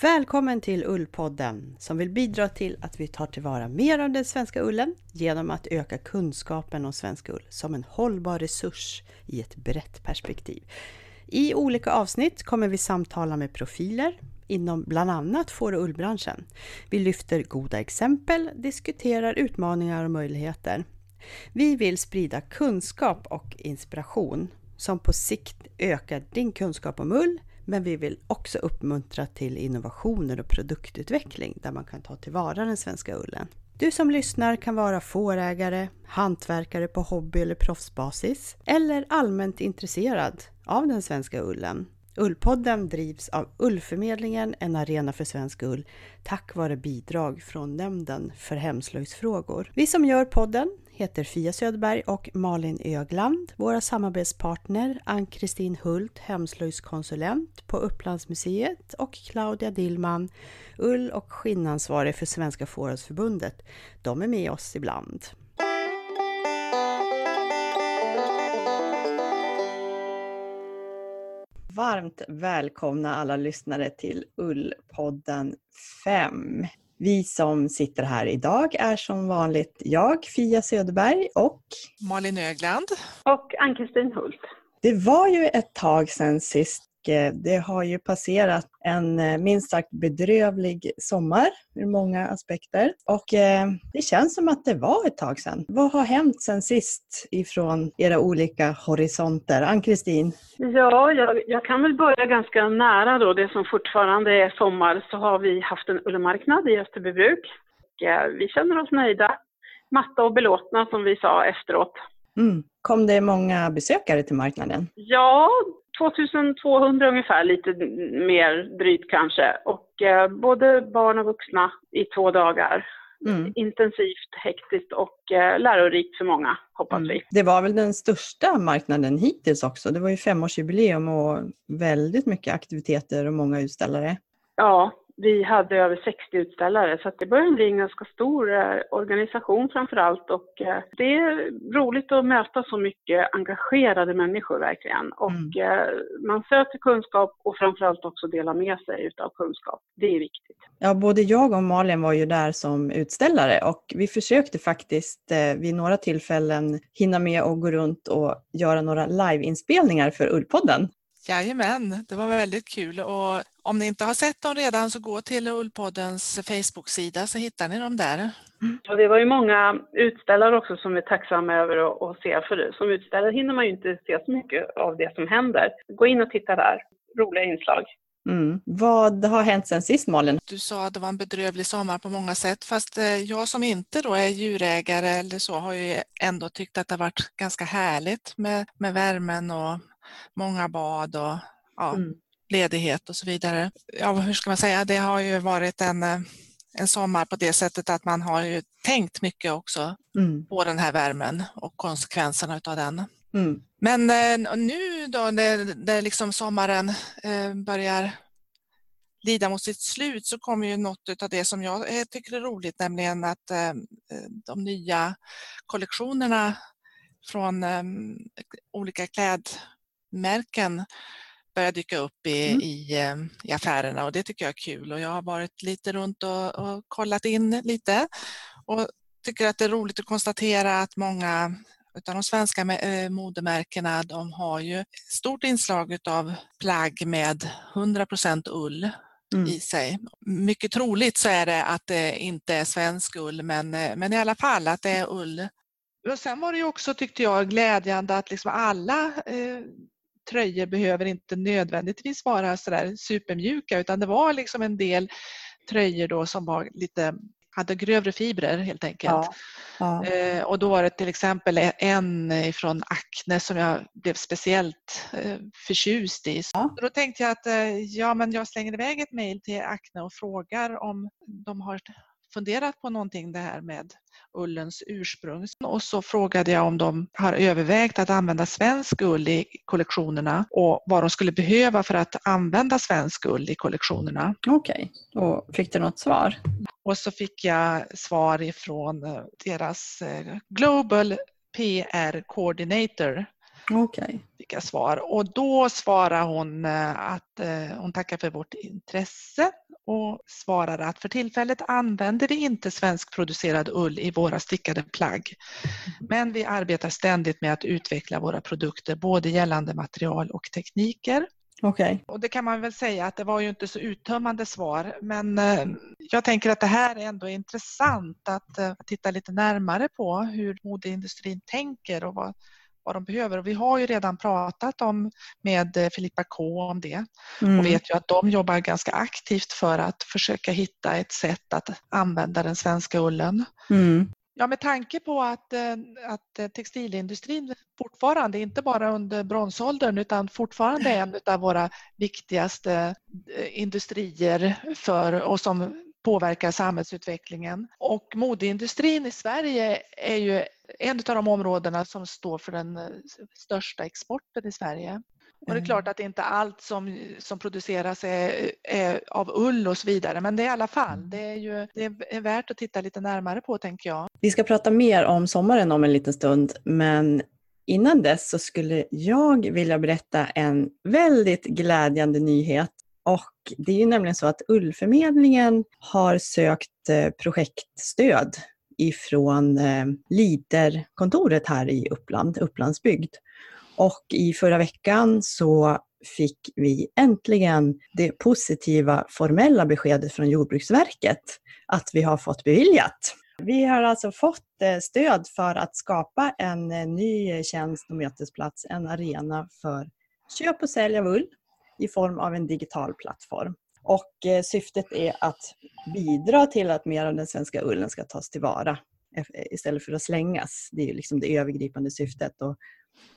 Välkommen till Ullpodden som vill bidra till att vi tar tillvara mer av den svenska ullen genom att öka kunskapen om svensk ull som en hållbar resurs i ett brett perspektiv. I olika avsnitt kommer vi samtala med profiler inom bland annat får och ullbranschen. Vi lyfter goda exempel, diskuterar utmaningar och möjligheter. Vi vill sprida kunskap och inspiration som på sikt ökar din kunskap om ull, men vi vill också uppmuntra till innovationer och produktutveckling där man kan ta tillvara den svenska ullen. Du som lyssnar kan vara fårägare, hantverkare på hobby eller proffsbasis eller allmänt intresserad av den svenska ullen. Ullpodden drivs av Ullförmedlingen, en arena för svensk ull, tack vare bidrag från Nämnden för hemslöjdsfrågor. Vi som gör podden heter Fia Söderberg och Malin Ögland. Våra samarbetspartner Ann-Kristin Hult, hemslöjdskonsulent på Upplandsmuseet och Claudia Dillman, ull och skinnansvarig för Svenska Fårhusförbundet. De är med oss ibland. Varmt välkomna alla lyssnare till Ullpodden 5. Vi som sitter här idag är som vanligt jag, Fia Söderberg och Malin Ögland och Ann-Kristin Hult. Det var ju ett tag sedan sist det har ju passerat en eh, minst sagt bedrövlig sommar ur många aspekter. Och eh, det känns som att det var ett tag sedan. Vad har hänt sedan sist ifrån era olika horisonter? Ann-Kristin? Ja, jag, jag, kan väl börja ganska nära då, det som fortfarande är sommar, så har vi haft en ullmarknad i Österbybruk. Vi känner oss nöjda, matta och belåtna som vi sa efteråt. Mm. Kom det många besökare till marknaden? Ja, 2200 ungefär, lite mer drygt kanske. Och eh, både barn och vuxna i två dagar. Mm. Intensivt, hektiskt och eh, lärorikt för många, hoppas mm. vi. Det var väl den största marknaden hittills också. Det var ju femårsjubileum och väldigt mycket aktiviteter och många utställare. Ja, vi hade över 60 utställare så det börjar bli en ganska stor eh, organisation framför allt och eh, det är roligt att möta så mycket engagerade människor verkligen och mm. eh, man söker kunskap och framförallt också dela med sig utav kunskap. Det är viktigt. Ja, både jag och Malin var ju där som utställare och vi försökte faktiskt vid några tillfällen hinna med att gå runt och göra några liveinspelningar för Ullpodden. Jajamän, det var väldigt kul och om ni inte har sett dem redan så gå till Ullpoddens Facebook-sida så hittar ni dem där. Och det var ju många utställare också som är tacksamma över att se, för som utställare hinner man ju inte se så mycket av det som händer. Gå in och titta där, roliga inslag. Mm. Vad har hänt sen sist Malin? Du sa att det var en bedrövlig sommar på många sätt fast eh, jag som inte då är djurägare eller så har ju ändå tyckt att det har varit ganska härligt med, med värmen och många bad och ja, mm. ledighet och så vidare. Ja, hur ska man säga, det har ju varit en, eh, en sommar på det sättet att man har ju tänkt mycket också mm. på den här värmen och konsekvenserna av den. Mm. Men eh, nu då när, liksom sommaren eh, börjar lida mot sitt slut så kommer ju något av det som jag tycker är roligt, nämligen att de nya kollektionerna från olika kläd märken börjar dyka upp i, mm. i, eh, i, affärerna och det tycker jag är kul och jag har varit lite runt och, och kollat in lite och tycker att det är roligt att konstatera att många av de svenska eh, modemärkena de har ju stort inslag av plagg med 100% ull mm. i sig. Mycket troligt så är det att det inte är svensk ull men, eh, men i alla fall att det är ull. Och sen var det ju också tyckte jag glädjande att liksom alla eh, tröjor behöver inte nödvändigtvis vara sådär supermjuka utan det var liksom en del tröjor då som var lite hade grövre fibrer helt enkelt. Ja, ja. Eh, och då var det till exempel en från Acne som jag blev speciellt eh, förtjust i. Ja. då tänkte jag att eh, ja, men jag slänger iväg ett mejl till Acne och frågar om de har funderat på någonting det här med ullens ursprung. Och så frågade jag om de har övervägt att använda svensk ull i kollektionerna och vad de skulle behöva för att använda svensk ull i kollektionerna. Okej, okay. och fick du något svar? Och så fick jag svar ifrån eh, deras eh, Global PR Coordinator. Okay. Jag svar. Och då svarade hon eh, att hon tackar för vårt intresse och svarade att för tillfället använder vi inte svenskproducerad ull i våra stickade plagg. Men vi arbetar ständigt med att utveckla våra produkter både gällande material och tekniker. Okay. Och det kan man väl säga att det var ju inte så uttömmande svar men eh, jag tänker att det här är ändå intressant att, att titta lite närmare på hur modeindustrin tänker och vad, vad de behöver. Och vi har ju redan pratat om, med eh, Filippa K om det mm. och vet ju att de jobbar ganska aktivt för att försöka hitta ett sätt att använda den svenska ullen. Mm. Ja, med tanke på att, eh, att textilindustrin fortfarande, inte bara under bronsåldern, utan fortfarande är en av våra viktigaste eh, industrier för, och som påverkar samhällsutvecklingen. Och modeindustrin i Sverige är ju en av de områdena som står för den eh, största exporten i Sverige. Och det är klart att inte allt som, som produceras är, är, av ull och så vidare, men det är i alla fall, det är ju det är värt att titta lite närmare på tänker jag. Vi ska prata mer om sommaren om en liten stund, men innan dess så skulle jag vilja berätta en väldigt glädjande nyhet och det är ju nämligen så att Ullförmedlingen har sökt eh, projektstöd ifrån eh, Liderkontoret här i Uppland, Upplandsbygd. Och i förra veckan så fick vi äntligen det positiva formella beskedet från Jordbruksverket att vi har fått beviljat. Vi har alltså fått eh, stöd för att skapa en ny tjänst och mötesplats, en arena för köp och sälj av ull i form av en digital plattform. Och eh, syftet är att bidra till att mer av den svenska ullen ska tas tillvara istället för att slängas. Det är ju liksom det övergripande syftet. Och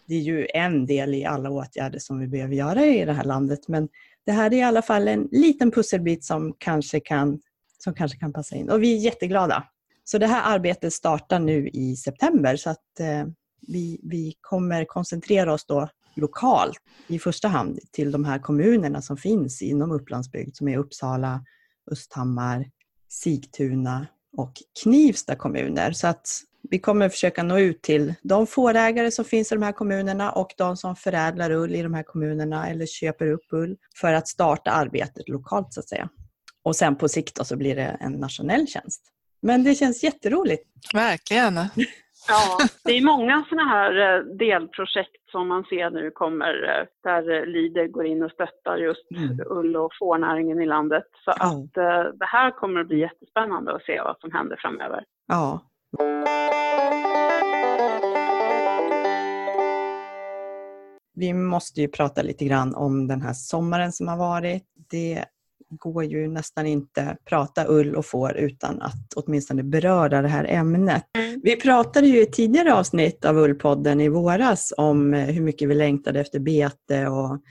det är ju en del i alla åtgärder som vi behöver göra i det här landet. Men det här är i alla fall en liten pusselbit som kanske kan, som kanske kan passa in. Och vi är jätteglada. Så det här arbetet startar nu i september så att eh, vi, vi kommer koncentrera oss då lokalt i första hand till de här kommunerna som finns inom Upplandsbygd som är Uppsala, Östhammar, Sigtuna och Knivsta kommuner. Så att vi kommer försöka nå ut till de fårägare som finns i de här kommunerna och de som förädlar ull i de här kommunerna eller köper upp ull för att starta arbetet lokalt så att säga. Och sen på sikt så blir det en nationell tjänst. Men det känns jätteroligt. Verkligen. Ja, det är många sådana här eh, delprojekt som man ser nu kommer eh, där eh, Lider går in och stöttar just mm. ull och fårnäringen i landet. Så ja. att det här kommer att bli jättespännande att se vad som händer framöver. Ja. Vi måste ju prata lite grann om den här sommaren som har varit. Det går ju nästan inte prata ull och får utan att åtminstone beröra det här ämnet. Mm. Vi pratade ju i tidigare avsnitt av Ullpodden i våras om eh, hur mycket vi längtade efter bete och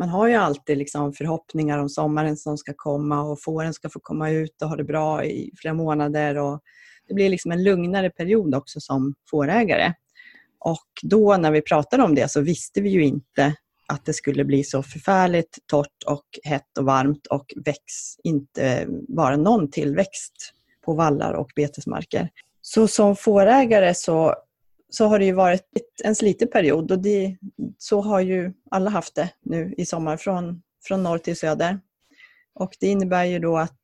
man har ju alltid liksom förhoppningar om sommaren som ska komma och fåren ska få komma ut och ha det bra i flera månader. Och det blir liksom en lugnare period också som fårägare. Och då när vi pratade om det så visste vi ju inte att det skulle bli så förfärligt torrt och hett och varmt och väx inte eh, vara någon tillväxt på vallar och betesmarker. Så som fårägare så, så har det ju varit en sliten period och det, så har ju alla haft det nu i sommar från, från norr till söder. Och det innebär ju då att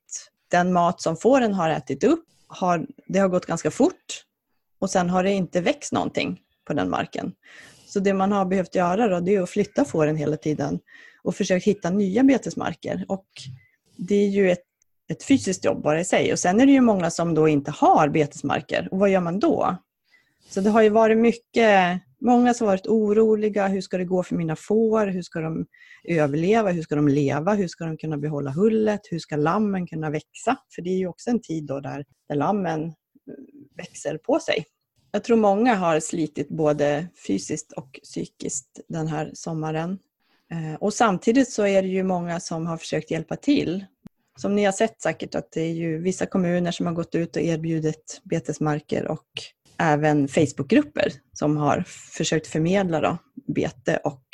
den mat som fåren har ätit upp, har, det har gått ganska fort och sen har det inte växt någonting på den marken. Så det man har behövt göra då, det är att flytta fåren hela tiden och försöka hitta nya betesmarker. Och det är ju ett, ett fysiskt jobb bara i sig. Och sen är det ju många som då inte har betesmarker. Och vad gör man då? Så det har ju varit mycket, många som varit oroliga. Hur ska det gå för mina får? Hur ska de överleva? Hur ska de leva? Hur ska de kunna behålla hullet? Hur ska lammen kunna växa? För det är ju också en tid då där, där lammen växer på sig. Jag tror många har slitit både fysiskt och psykiskt den här sommaren. Eh, och samtidigt så är det ju många som har försökt hjälpa till. som ni har sett säkert att det är ju vissa kommuner som har gått ut och erbjudit betesmarker och även Facebookgrupper som har försökt förmedla då, bete och,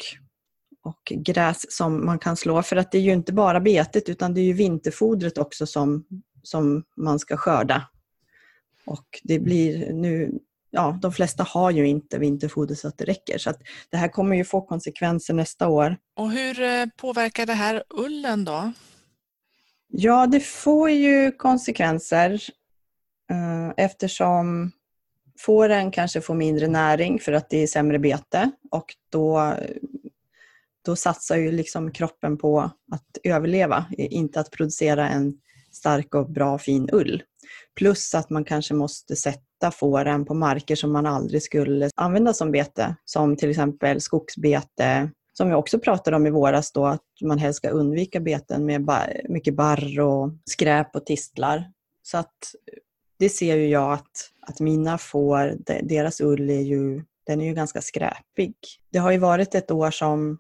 och gräs som man kan slå. För att det är ju inte bara betet utan det är ju vinterfodret också som, som man ska skörda. Och det blir nu, ja, de flesta har ju inte vinterfoder så att det räcker. Så det här kommer ju få konsekvenser nästa år. Och hur eh, påverkar det här ullen då? Ja, det får ju konsekvenser eh, eftersom fåren kanske får mindre näring för att det är sämre bete och då, då satsar ju liksom kroppen på att överleva, inte att producera en stark och bra fin ull. Plus att man kanske måste sätta fåren på marker som man aldrig skulle använda som bete, som till exempel skogsbete, som vi också pratade om i våras då, att man helst ska undvika beten med mycket barr och skräp och tistlar. Så att det ser ju jag att, att mina får, deras ull är ju, den är ju ganska skräpig. Det har ju varit ett år som,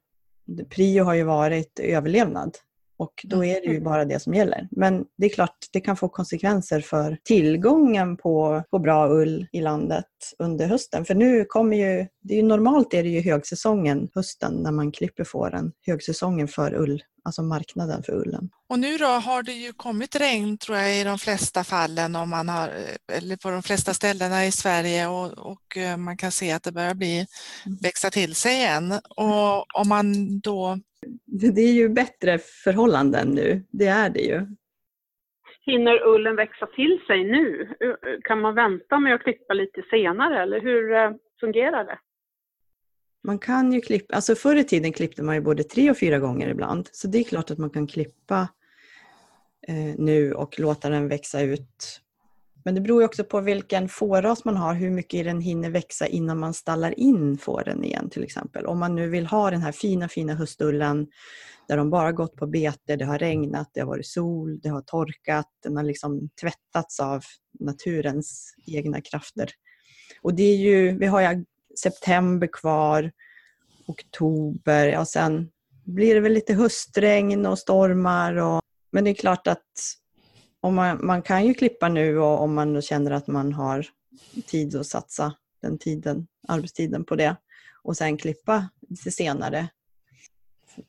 prio har ju varit överlevnad och då är det ju mm. bara det som gäller. Men det är klart, det kan få konsekvenser för tillgången på, på bra ull i landet under hösten. För nu kommer ju, det är ju normalt är det ju högsäsongen hösten när man klipper fåren. Högsäsongen för ull, alltså marknaden för ullen. Och nu då har det ju kommit regn tror jag i de flesta fallen om man har, eller på de flesta ställena i Sverige och, och eh, man kan se att det börjar bli, mm. växa till sig igen. Och om man då det är ju bättre förhållanden nu, det är det ju. Hinner ullen växa till sig nu? Kan man vänta med att klippa lite senare eller hur eh, fungerar det? Man kan ju klippa, alltså förr i tiden klippte man ju både tre och fyra gånger ibland. Så det är klart att man kan klippa eh, nu och låta den växa ut men det beror ju också på vilken fårras man har, hur mycket den hinner växa innan man stallar in fåren igen till exempel. Om man nu vill ha den här fina, fina höstullen där de bara gått på bete, det har regnat, det har varit sol, det har torkat, den har liksom tvättats av naturens egna krafter. Och det är ju, vi har ju september kvar, oktober, ja sen blir det väl lite höstregn och stormar. Och, men det är klart att om man, man, kan ju klippa nu och om man känner att man har tid att satsa den tiden, arbetstiden på det och sen klippa lite senare.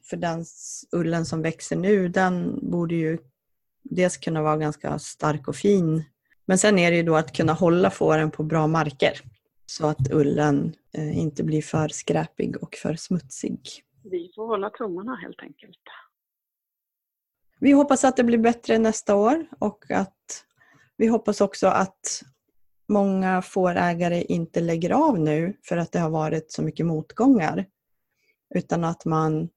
För den ullen som växer nu, den borde ju dels kunna vara ganska stark och fin. Men sen är det ju då att kunna hålla fåren på bra marker så att ullen eh, inte blir för skräpig och för smutsig. Vi får hålla tummarna helt enkelt. Vi hoppas att det blir bättre nästa år och att vi hoppas också att många fårägare inte lägger av nu för att det har varit så mycket motgångar. Utan att man,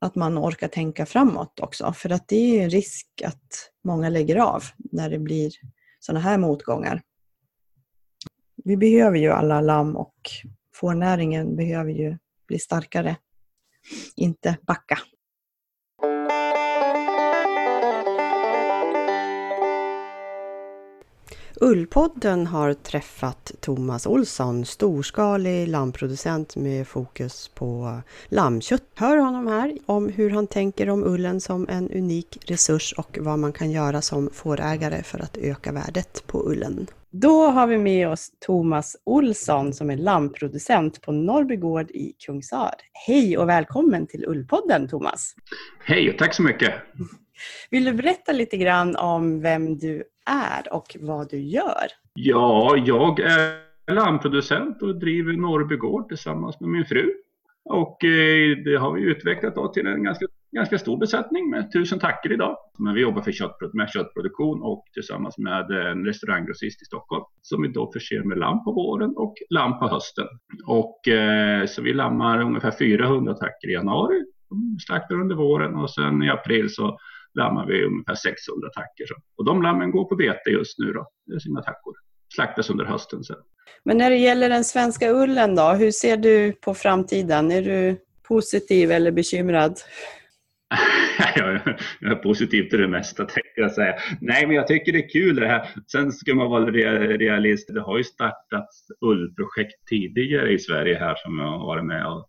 att man orkar tänka framåt också. För att det är en risk att många lägger av när det blir sådana här motgångar. Vi behöver ju alla lamm och fårnäringen behöver ju bli starkare. Inte backa. Ullpodden har träffat Thomas Olsson, storskalig lammproducent med fokus på lammkött. Hör honom här om hur han tänker om ullen som en unik resurs och vad man kan göra som fårägare för att öka värdet på ullen. Då har vi med oss Thomas Olsson som är lammproducent på Norrby gård i Kungsör. Hej och välkommen till Ullpodden Thomas! Hej och tack så mycket! Vill du berätta lite grann om vem du är och vad du gör? Ja, jag är lammproducent och driver Norrby gård tillsammans med min fru. Och eh, det har vi utvecklat till en ganska, ganska stor besättning med tusen tackor idag. Men vi jobbar för kött, med köttproduktion och tillsammans med en restauranggrossist i Stockholm som vi då förser med lamm på våren och lamm på hösten. Och, eh, så vi lammar ungefär 400 tackor i januari, slaktar under våren och sen i april så lammar vi ungefär 600 tackor. Och de lammen går på bete just nu då, det är sina tackor. Slaktas under hösten sen. Men när det gäller den svenska ullen då, hur ser du på framtiden? Är du positiv eller bekymrad? jag är positiv till det mesta tänkte jag säga. Nej, men jag tycker det är kul det här. Sen ska man vara realist. Det har ju startats ullprojekt tidigare i Sverige här som jag har varit med och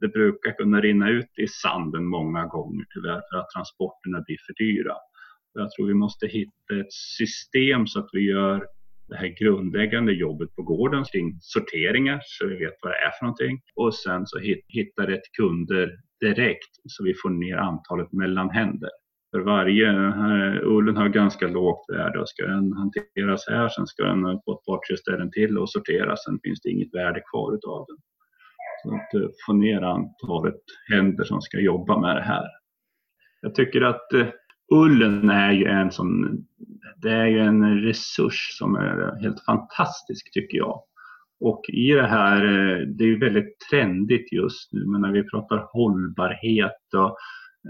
det brukar kunna rinna ut i sanden många gånger tyvärr för att transporterna blir för dyra. Jag tror vi måste hitta ett system så att vi gör det här grundläggande jobbet på gården kring sorteringar så vi vet vad det är för någonting. Och sen så hitta rätt kunder direkt så vi får ner antalet mellanhänder. För varje, ullen har ganska lågt värde och ska den hanteras här, sen ska den på ett par tre ställen till och sorteras, sen finns det inget värde kvar utav den. Så att eh, få ner antalet händer som ska jobba med det här. Jag tycker att eh, ullen är ju en sån, det är ju en resurs som är helt fantastisk tycker jag. Och i det här, eh, det är ju väldigt trendigt just nu, men när vi pratar hållbarhet och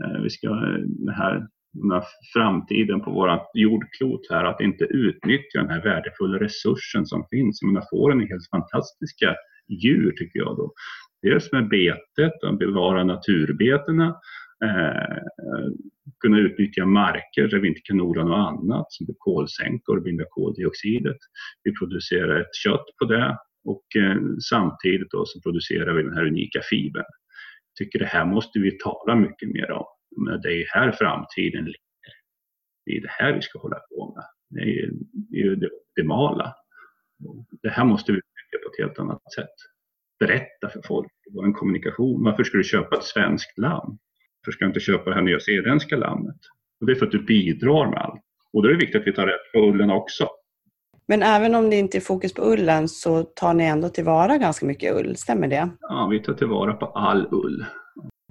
eh, vi ska, eh, den här den här framtiden på vårt jordklot här, att inte utnyttja den här värdefulla resursen som finns. Jag menar, fåren är helt fantastiska djur tycker jag då. Dels med betet, att bevara naturbetena, eh, kunna utnyttja marker där vi inte kan odla något annat, som kolsänkor, binda koldioxidet. Vi producerar ett kött på det och eh, samtidigt då så producerar vi den här unika fibern. Jag tycker det här måste vi tala mycket mer om. Men det är här framtiden ligger. Det är det här vi ska hålla på med. Det är ju det, är det optimala. Det här måste vi bygga på ett helt annat sätt. Berätta för folk, vår kommunikation. Varför ska du köpa ett svenskt lamm? Varför ska du inte köpa det här nyzeeländska lammet? Och det är för att du bidrar med allt. Och då är det viktigt att vi tar rätt på ullen också. Men även om det inte är fokus på ullen så tar ni ändå tillvara ganska mycket ull, stämmer det? Ja, vi tar tillvara på all ull.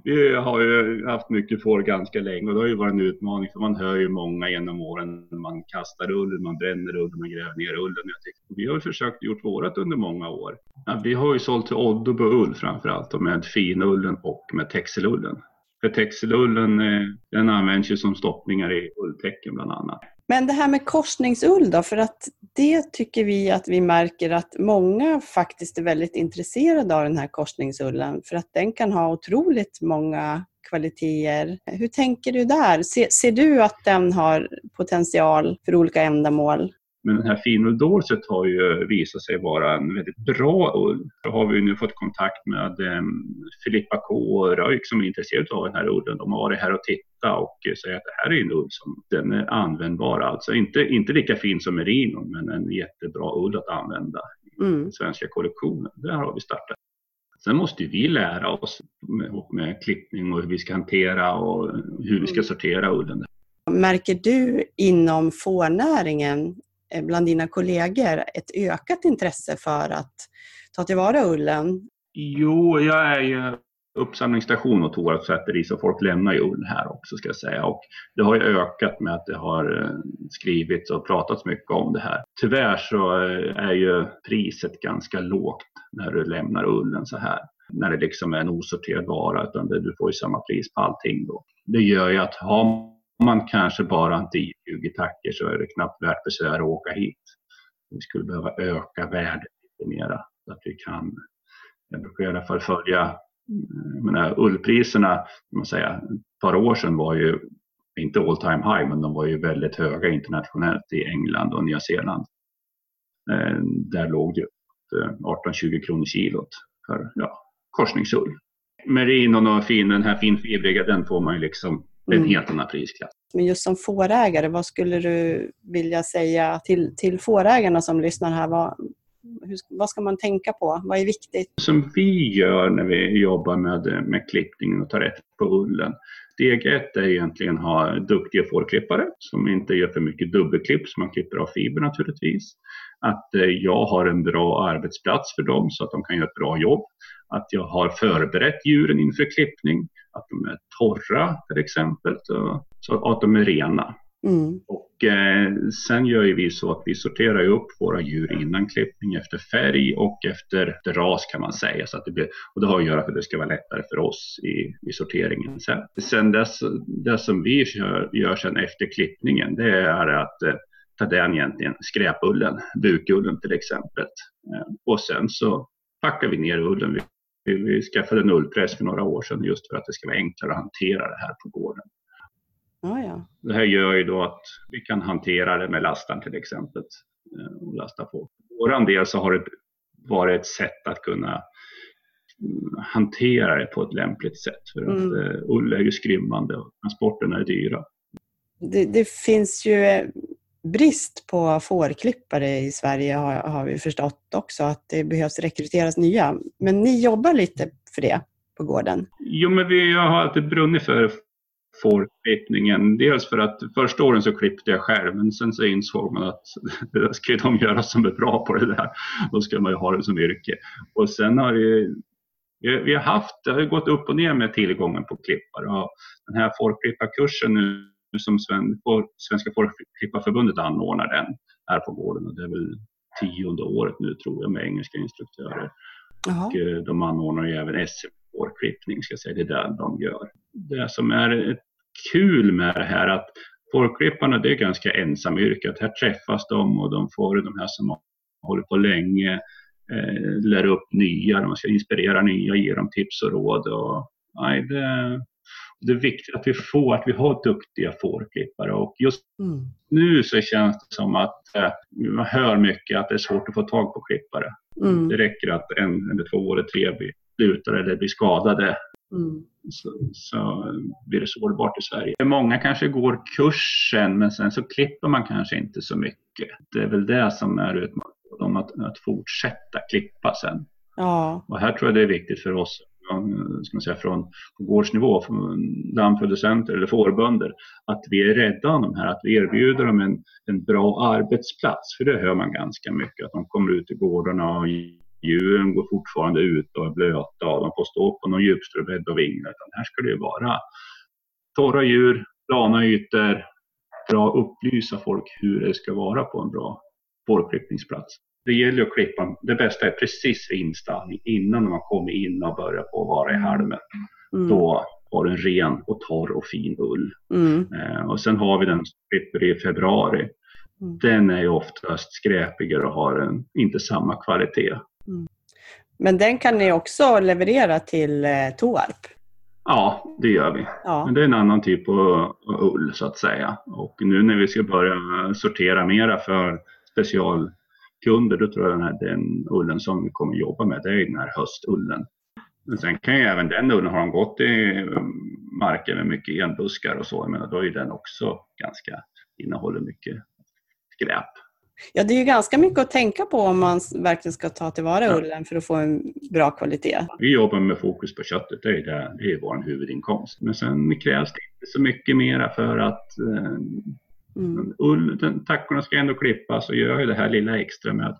Vi har ju haft mycket får ganska länge och det har ju varit en utmaning för man hör ju många genom åren. Man kastar ull, man bränner ull, man gräver ner ullen. Vi har försökt gjort vårat under många år. Ja, vi har ju sålt till Oddobo ull framför allt med finullen och med texelullen. För texelullen eh, den används ju som stoppningar i ulltäcken bland annat. Men det här med korsningsull då, för att det tycker vi att vi märker att många faktiskt är väldigt intresserade av den här korsningsullen för att den kan ha otroligt många kvaliteter. Hur tänker du där? Ser, ser du att den har potential för olika ändamål? Men den här finull-dorset har ju visat sig vara en väldigt bra ull. Då har vi nu fått kontakt med um, Filippa K och Röjk som är intresserade av den här ullen. De har varit här och tittat och säger att det här är en ull som den är användbar. Alltså inte, inte lika fin som merino men en jättebra ull att använda i mm. svenska kollektionen. Där har vi startat. Sen måste vi lära oss med, med klippning och hur vi ska hantera och hur vi ska mm. sortera ullen. Märker du inom fårnäringen Eh, bland dina kollegor ett ökat intresse för att ta tillvara ullen? Jo, jag är ju uppsamlingsstation åt vårt sätteri så folk lämnar ju ull här också ska jag säga. Och det har ju ökat med att det har eh, skrivits och pratats mycket om det här. Tyvärr så eh, är ju priset ganska lågt när du lämnar ullen så här. När det liksom är en osorterad vara utan du får ju samma pris på allting då. Det gör ju att har man kanske bara har 10-20 tacker så är det knappt värt besvär att åka hit. Vi skulle behöva öka värdet lite mera så att vi kan, jag brukar i alla fall följa eh, jag menar, ullpriserna, man säga, ett par år sedan var ju inte all time high, men de var ju väldigt höga internationellt i England och Nya Zeeland. Eh, där låg det eh, 18-20 kronor kilot för ja, korsningsull. Merinon och fin, den här finfibriga, den får man ju liksom det är en mm. helt annan prisklass. Men just som fårägare, vad skulle du vilja säga till, till fårägarna som lyssnar här? Vad, hur, vad ska man tänka på? Vad är viktigt? Som vi gör när vi jobbar med, med klippningen och tar rätt på ullen. Steg ett är egentligen att ha duktiga fårklippare som inte gör för mycket dubbelklipp så man klipper av fiber naturligtvis. Att eh, jag har en bra arbetsplats för dem så att de kan göra ett bra jobb. Att jag har förberett djuren inför klippning att de är torra till exempel, så att de är rena. Mm. Och eh, sen gör vi så att vi sorterar upp våra djur innan klippning efter färg och efter ras kan man säga. Så att det blir, och det har att göra för att det ska vara lättare för oss i, i sorteringen sen. Sen dess, det som vi gör, gör sen efter klippningen det är att eh, ta den egentligen skräpullen, bukullen till exempel. Eh, och sen så packar vi ner ullen. Vi skaffade en ullpress för några år sedan just för att det ska vara enklare att hantera det här på gården. Oh ja. Det här gör ju då att vi kan hantera det med lastaren till exempel. Eh, och lasta på. För vår del så har det varit ett sätt att kunna mm, hantera det på ett lämpligt sätt. För att mm. uh, ull är ju skrymmande och transporterna är dyra. det, det finns ju brist på fårklippare i Sverige har, har vi förstått också, att det behövs rekryteras nya. Men ni jobbar lite för det på gården? Jo, men vi har alltid brunnit för fårklippningen. Dels för att första åren så klippte jag själv, men sen så insåg man att det ska de göra som är bra på det där. Då ska man ju ha det som yrke. Och sen har vi vi har haft, det har gått upp och ner med tillgången på klippare. Den här fårklipparkursen nu som Svenska Fårklipparförbundet anordnar den här på gården och det är väl tionde året nu tror jag med engelska instruktörer. Aha. Och eh, de anordnar ju även SM-fårklippning, ska jag säga, det är det de gör. Det som är kul med det här att fårklipparna det är ganska ensamyrket. Här träffas de och de får de här som hållit på länge, eh, lär upp nya, de ska inspirera nya, ge dem tips och råd. Och, nej, det, det är viktigt att vi får, att vi har duktiga fårklippare och just mm. nu så känns det som att eh, man hör mycket att det är svårt att få tag på klippare. Mm. Det räcker att en eller två eller tre slutar eller blir skadade mm. så, så blir det sårbart i Sverige. Många kanske går kursen men sen så klipper man kanske inte så mycket. Det är väl det som är utmaningen, att, att fortsätta klippa sen. Ja. Och här tror jag det är viktigt för oss ska man säga, från gårdsnivå, från lammproducenter eller fårbönder, att vi är rädda om de här, att vi erbjuder dem en, en bra arbetsplats. För det hör man ganska mycket, att de kommer ut i gårdarna och djuren går fortfarande ut och är blöta och de får stå på någon djupströbädd och vingla. Utan här ska det ju vara torra djur, plana ytor, bra upplysa folk hur det ska vara på en bra fårklippningsplats det gäller att klippa, det bästa är precis vid installning, innan man kommer in och börjar på att vara i halmen. Mm. Då har du en ren och torr och fin ull. Mm. Eh, och sen har vi den som klipper i februari. Mm. Den är ju oftast skräpigare och har en, inte samma kvalitet. Mm. Men den kan ni också leverera till eh, Toarp? Ja, det gör vi. Ja. Men det är en annan typ av ull så att säga. Och nu när vi ska börja sortera mera för special kunder, då tror jag den, här, den ullen som vi kommer jobba med, det är den här höstullen. Men sen kan ju även den ullen, har de gått i um, marker med mycket enbuskar och så, jag menar, då är den också ganska, innehåller mycket skräp. Ja, det är ju ganska mycket att tänka på om man verkligen ska ta tillvara ja. ullen för att få en bra kvalitet. Vi jobbar med fokus på köttet, det är, det, det är vår huvudinkomst. Men sen krävs det inte så mycket mera för att eh, Mm. Ull, tackorna ska ändå klippas och gör ju det här lilla extra med att,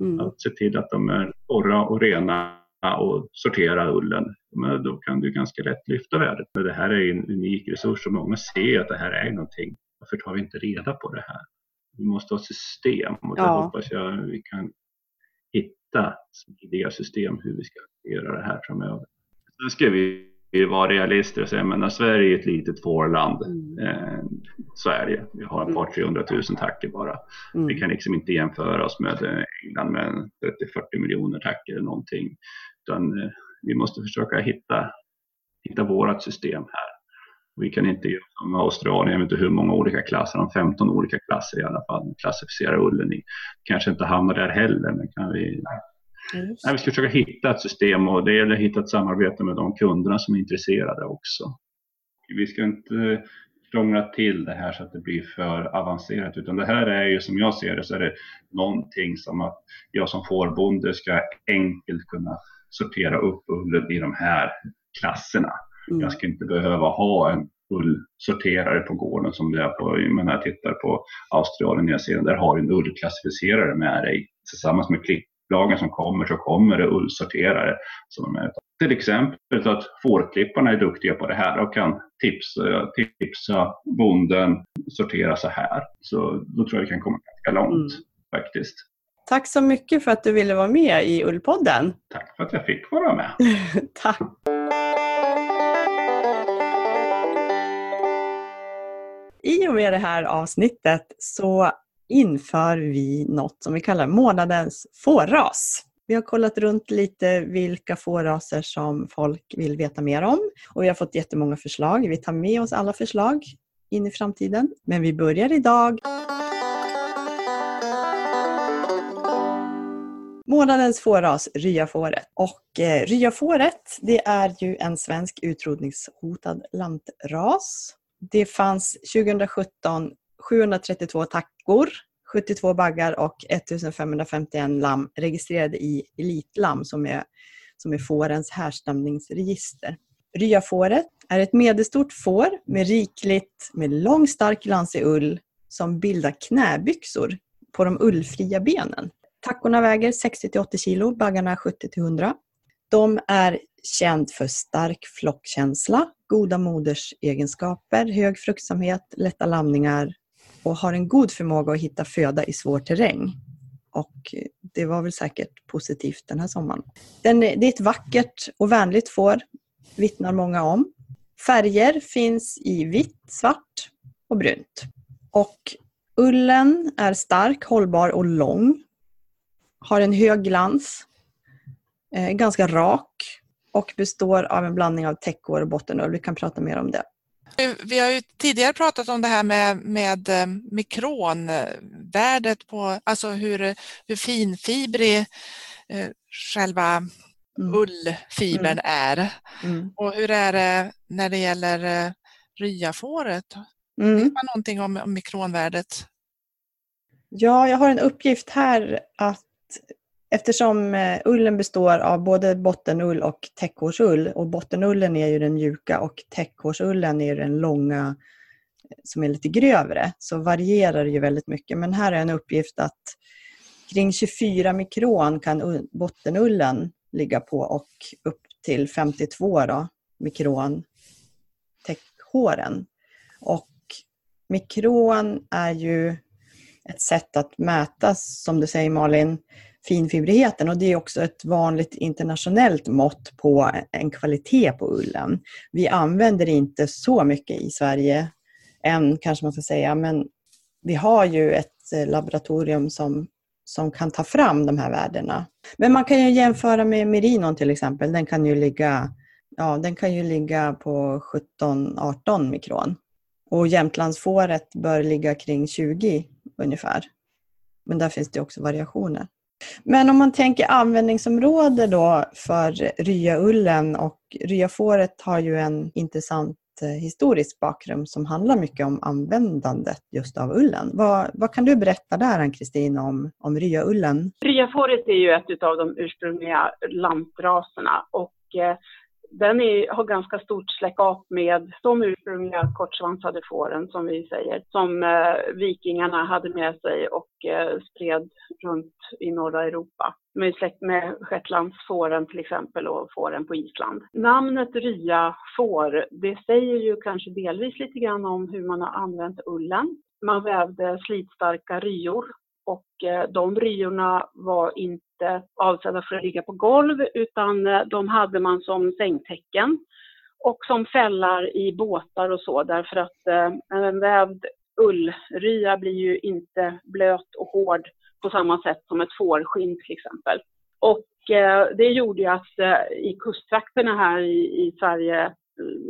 mm. att se till att de är torra och rena och sortera ullen. Men då kan du ganska lätt lyfta värdet. Men det här är en unik resurs och många ser att det här är någonting. Varför tar vi inte reda på det här? Vi måste ha system och ja. hoppas jag vi kan hitta smidiga system hur vi ska göra det här framöver. Sen ska vi vi vara realister och säga men Sverige är ett litet fårland. Mm. Eh, så är det Vi har ett par 300 000 tacker bara. Mm. Vi kan liksom inte jämföra oss med eh, England med 30-40 miljoner tacker eller någonting. Utan eh, vi måste försöka hitta, hitta vårat system här. Vi kan inte göra som Australien, jag vet inte hur många olika klasser, de 15 olika klasser i alla fall, klassificera ullen i. Kanske inte hamnar där heller, men kan vi Nej, vi ska försöka hitta ett system och det gäller att hitta ett samarbete med de kunderna som är intresserade också. Vi ska inte krångla till det här så att det blir för avancerat utan det här är ju som jag ser det så är det någonting som att jag som fårbonde ska enkelt kunna sortera upp ullen i de här klasserna. Mm. Jag ska inte behöva ha en ullsorterare på gården som det är på, men när jag tittar på Australien, Nya Zeeland, där har du en ullklassificerare med dig tillsammans med klipp lagen som kommer så kommer det ullsorterare. Som är, till exempel att fårklipparna är duktiga på det här och kan tipsa, tipsa bonden sortera så här. Så då tror jag det kan komma ganska långt mm. faktiskt. Tack så mycket för att du ville vara med i Ullpodden. Tack för att jag fick vara med. Tack. I och med det här avsnittet så inför vi något som vi kallar månadens fårras. Vi har kollat runt lite vilka fårraser som folk vill veta mer om och vi har fått jättemånga förslag. Vi tar med oss alla förslag in i framtiden. Men vi börjar idag. Månadens fårras, ryafåret. Och eh, ryafåret, det är ju en svensk utrotningshotad lantras. Det fanns 2017 732 tackor, 72 baggar och 1551 lamm registrerade i Elitlamm som är, som är fårens härstamningsregister. Ryafåret är ett medelstort får med rikligt med lång stark glansig ull som bildar knäbyxor på de ullfria benen. Tackorna väger 60-80 kilo, baggarna 70-100. De är känd för stark flockkänsla, goda modersegenskaper, hög fruktsamhet, lätta lamningar och har en god förmåga att hitta föda i svår terräng. Och det var väl säkert positivt den här sommaren. Den, det är ett vackert och vänligt får, vittnar många om. Färger finns i vitt, svart och brunt. Och ullen är stark, hållbar och lång. Har en hög glans. Eh, ganska rak och består av en blandning av täckår och bottenull. Vi kan prata mer om det. Vi har ju tidigare pratat om det här med, med eh, mikronvärdet på, alltså hur, hur finfibrig eh, själva mm. ullfibern mm. är. Mm. Och hur är det när det gäller eh, ryafåret? Mm. Vet man någonting om, om mikronvärdet? Ja, jag har en uppgift här att Eftersom eh, ullen består av både bottenull och täckhårsull och bottenullen är ju den mjuka och täckhårsullen är den långa eh, som är lite grövre så varierar det ju väldigt mycket. Men här är en uppgift att kring 24 mikron kan bottenullen ligga på och upp till 52 då, mikron täckhåren. Och mikron är ju ett sätt att mäta, som du säger Malin, finfibrigheten och det är också ett vanligt internationellt mått på en kvalitet på ullen. Vi använder det inte så mycket i Sverige än kanske man ska säga, men vi har ju ett eh, laboratorium som, som kan ta fram de här värdena. Men man kan ju jämföra med merinon till exempel. Den kan ju ligga, ja, den kan ju ligga på 17-18 mikron. Och Jämtlandsfåret bör ligga kring 20 ungefär. Men där finns det också variationer. Men om man tänker användningsområde då för ryaullen och ryafåret har ju en intressant eh, historisk bakgrund som handlar mycket om användandet just av ullen. Vad, vad kan du berätta där, Ann-Kristin, om, om ryaullen? Ryafåret är ju ett av de ursprungliga lantraserna och eh, den är, har ganska stort släckap med de ursprungliga kortsvansade fåren som vi säger, som eh, vikingarna hade med sig och eh, spred runt i norra Europa. De är släkt med shetlandsfåren till exempel och fåren på Island. Namnet rya får, det säger ju kanske delvis lite grann om hur man har använt ullen. Man vävde slitstarka ryor och eh, de ryorna var inte avsedda för att ligga på golv utan eh, de hade man som sängtäcken och som fällar i båtar och så därför att eh, en vävd ullrya blir ju inte blöt och hård på samma sätt som ett fårskinn till exempel. Och det gjorde ju att i kusttrakterna här i, i Sverige,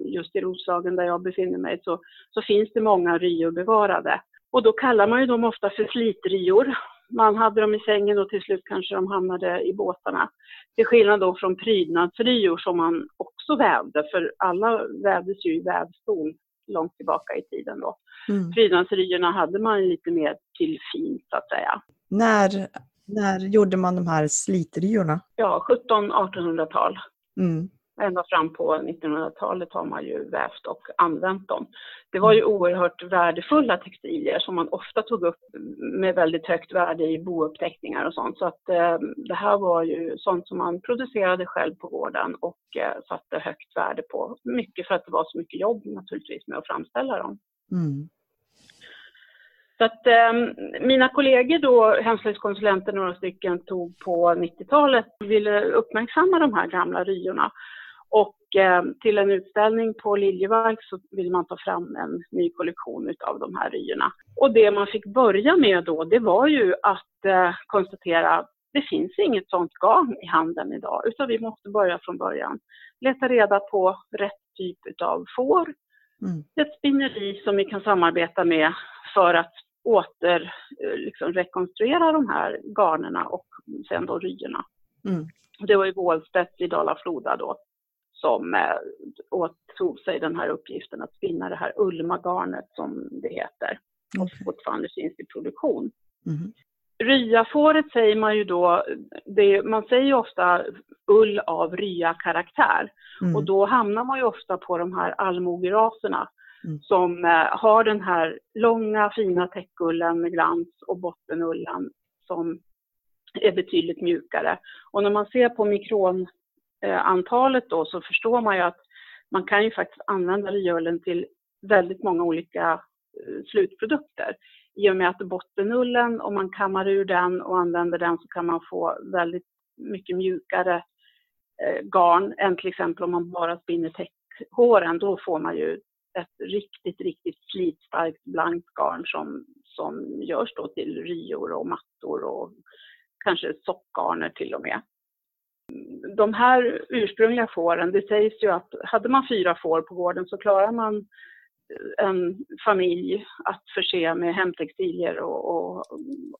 just i Roslagen där jag befinner mig, så, så finns det många ryor bevarade. Och då kallar man ju dem ofta för slitrior. Man hade dem i sängen och till slut kanske de hamnade i båtarna. Till skillnad då från prydnadsrior som man också vävde, för alla vävdes ju i vävstol långt tillbaka i tiden då. Mm. Prydnadsriorna hade man lite mer till fint så att säga. När, när gjorde man de här slitriorna? Ja, 1700-1800-tal. Mm ända fram på 1900-talet har man ju vävt och använt dem. Det var ju oerhört värdefulla textilier som man ofta tog upp med väldigt högt värde i bouppteckningar och sånt. Så att eh, det här var ju sånt som man producerade själv på gården och eh, satte högt värde på. Mycket för att det var så mycket jobb naturligtvis med att framställa dem. Mm. Så att eh, mina kollegor då, hemslöjdskonsulenter några stycken, tog på 90-talet ville uppmärksamma de här gamla ryorna. Och eh, till en utställning på Liljevalchs så vill man ta fram en ny kollektion utav de här ryorna. Och det man fick börja med då, det var ju att eh, konstatera det finns inget sånt garn i handeln idag, utan vi måste börja från början. Leta reda på rätt typ utav får, mm. ett spinneri som vi kan samarbeta med för att åter eh, liksom, rekonstruera de här garnerna och sen då ryorna. Mm. Det var i Bålstedt i Dala-Floda då som eh, åtog sig den här uppgiften att spinna det här Ulma-garnet som det heter och Okay. fortfarande finns i produktion. Mhm. Ryafåret säger man ju då, det, man säger ju ofta ull av rya-karaktär Mm. och då hamnar man ju ofta på de här allmogeraserna Mm. som eh, har den här långa fina täckullen med glans och bottenullen som är betydligt mjukare. Och när man ser på Eh, antalet då så förstår man ju att man kan ju faktiskt använda ryullen till väldigt många olika eh, slutprodukter. I och med att bottenullen, om man kammar ur den och använder den så kan man få väldigt mycket mjukare eh, garn än till exempel om man bara spinner täckhåren. Då får man ju ett riktigt, riktigt slitstarkt blankt garn som, som görs då till ryor och mattor och kanske sockgarner till och med. De här ursprungliga fåren, det sägs ju att hade man fyra får på gården så klarar man en familj att förse med hemtextilier och, och,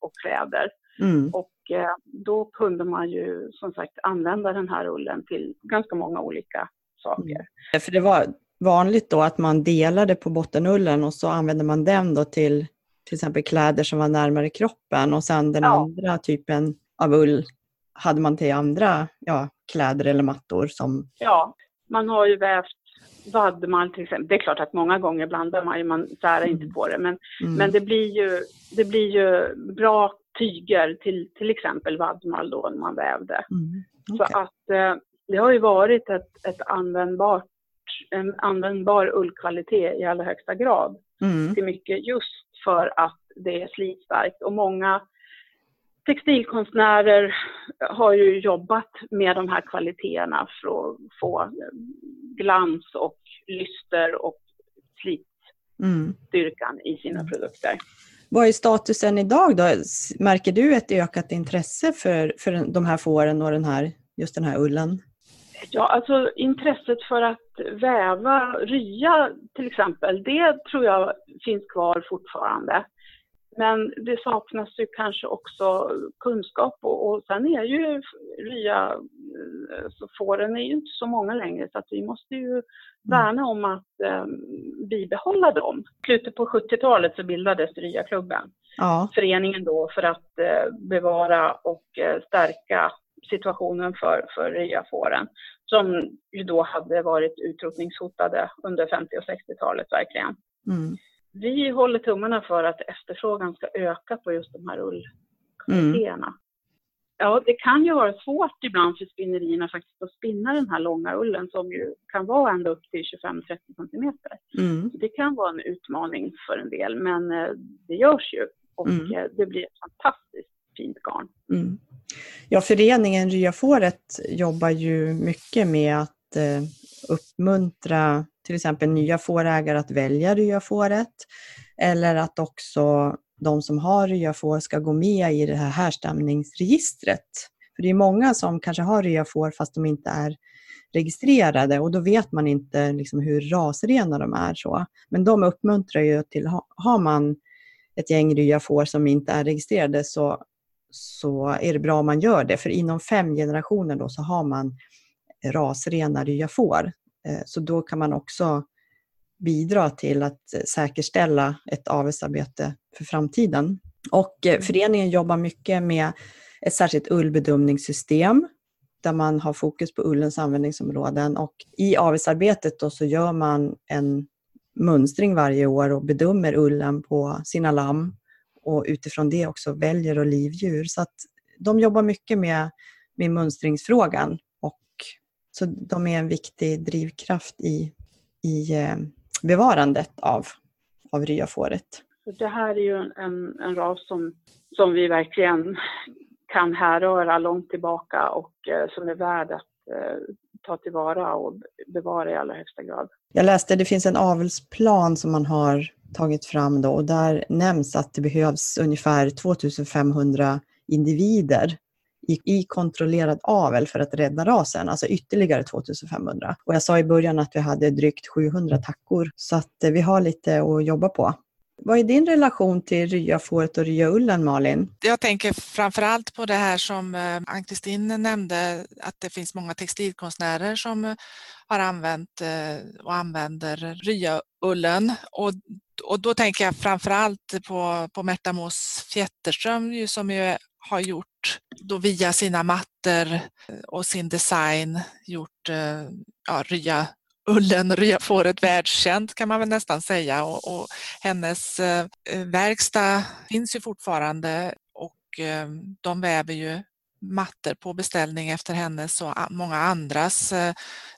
och kläder. Mm. Och eh, då kunde man ju som sagt använda den här ullen till ganska många olika saker. För det var vanligt då att man delade på bottenullen och så använde man den då till till exempel kläder som var närmare kroppen och sen den Ja. andra typen av ull hade man till andra ja, kläder eller mattor som... Ja, man har ju vävt vadmal till exempel. Det är klart att många gånger blandar man ju, man särar inte på det, men, Mm. men det, blir ju, det blir ju bra tyger till till exempel vadmal då när man vävde. Mm. Så okej. att eh, det har ju varit ett, ett användbart, en användbar ullkvalitet i allra högsta grad Mm. till mycket just för att det är slitstarkt. Och många textilkonstnärer har ju jobbat med de här kvaliteterna för att få glans och lyster och Mm. slitstyrkan i sina produkter. Vad är statusen idag då? Märker du ett ökat intresse för, för de här fåren och den här, just den här ullen? Ja, alltså intresset för att väva rya till exempel, det tror jag finns kvar fortfarande. Men det saknas ju kanske också kunskap och, och sen är ju rya, eh, så fåren är ju inte så många längre så att vi måste ju värna om att eh, bibehålla dem. I slutet på 70-talet så bildades Ryaklubben Ja. föreningen då för att eh, bevara och eh, stärka situationen för, för ryafåren som ju då hade varit utrotningshotade under 50 och 60-talet verkligen. Mm. Vi håller tummarna för att efterfrågan ska öka på just de här ullkvaliteterna. Ja, det kan ju vara svårt ibland för spinnerierna faktiskt att spinna den här långa ullen som ju kan vara ända upp till 25-30 centimeter. Mm. Det kan vara en utmaning för en del, men eh, det görs ju och Mm. eh, det blir ett fantastiskt fint garn. Mm. Ja, föreningen Ryafåret jobbar ju mycket med att eh, uppmuntra till exempel nya fårägare att välja ryafåret eller att också de som har ryafår ska gå med i det här härstamningsregistret. För det är många som kanske har ryafår fast de inte är registrerade och då vet man inte liksom hur rasrena de är. så. Men de uppmuntrar ju till, har man ett gäng ryafår som inte är registrerade så så är det bra om man gör det. För inom fem generationer då så har man rasrena ryafår. Eh, Så då kan man också bidra till att säkerställa ett avelsarbete för framtiden. Och eh, föreningen jobbar mycket med ett särskilt ullbedömningssystem där man har fokus på ullens användningsområden och i avelsarbetet då så gör man en mönstring varje år och bedömer ullen på sina lamm och utifrån det också väljer och livdjur. Så att de jobbar mycket med, med mönstringsfrågan så de är en viktig drivkraft i, i eh, bevarandet av, av ryafåret. Det här är ju en, en ras som, som vi verkligen kan härröra långt tillbaka och eh, som är värd att eh, ta tillvara och bevara i allra högsta grad. Jag läste det finns en avelsplan som man har tagit fram då och där nämns att det behövs ungefär 2500 individer i, i kontrollerad avel för att rädda rasen, alltså ytterligare 2500. Och jag sa i början att vi hade drygt 700 tackor, så att eh, vi har lite att jobba på. vad är din relation till ryafåret och ryaullen, Malin? Jag tänker framförallt på det här som eh, Ann-Kristin nämnde, att det finns många textilkonstnärer som eh, har använt och använder ryaullen. Och, och då tänker jag framförallt på, på Märta Mås Fjätterström som ju har gjort då via sina mattor eh, och sin design gjort eh, ja, rya ullen ryafåret världskänt kan man väl nästan säga. Och, och hennes eh, eh, verkstad finns ju fortfarande och eh, de väver ju mattor på beställning efter hennes och många andras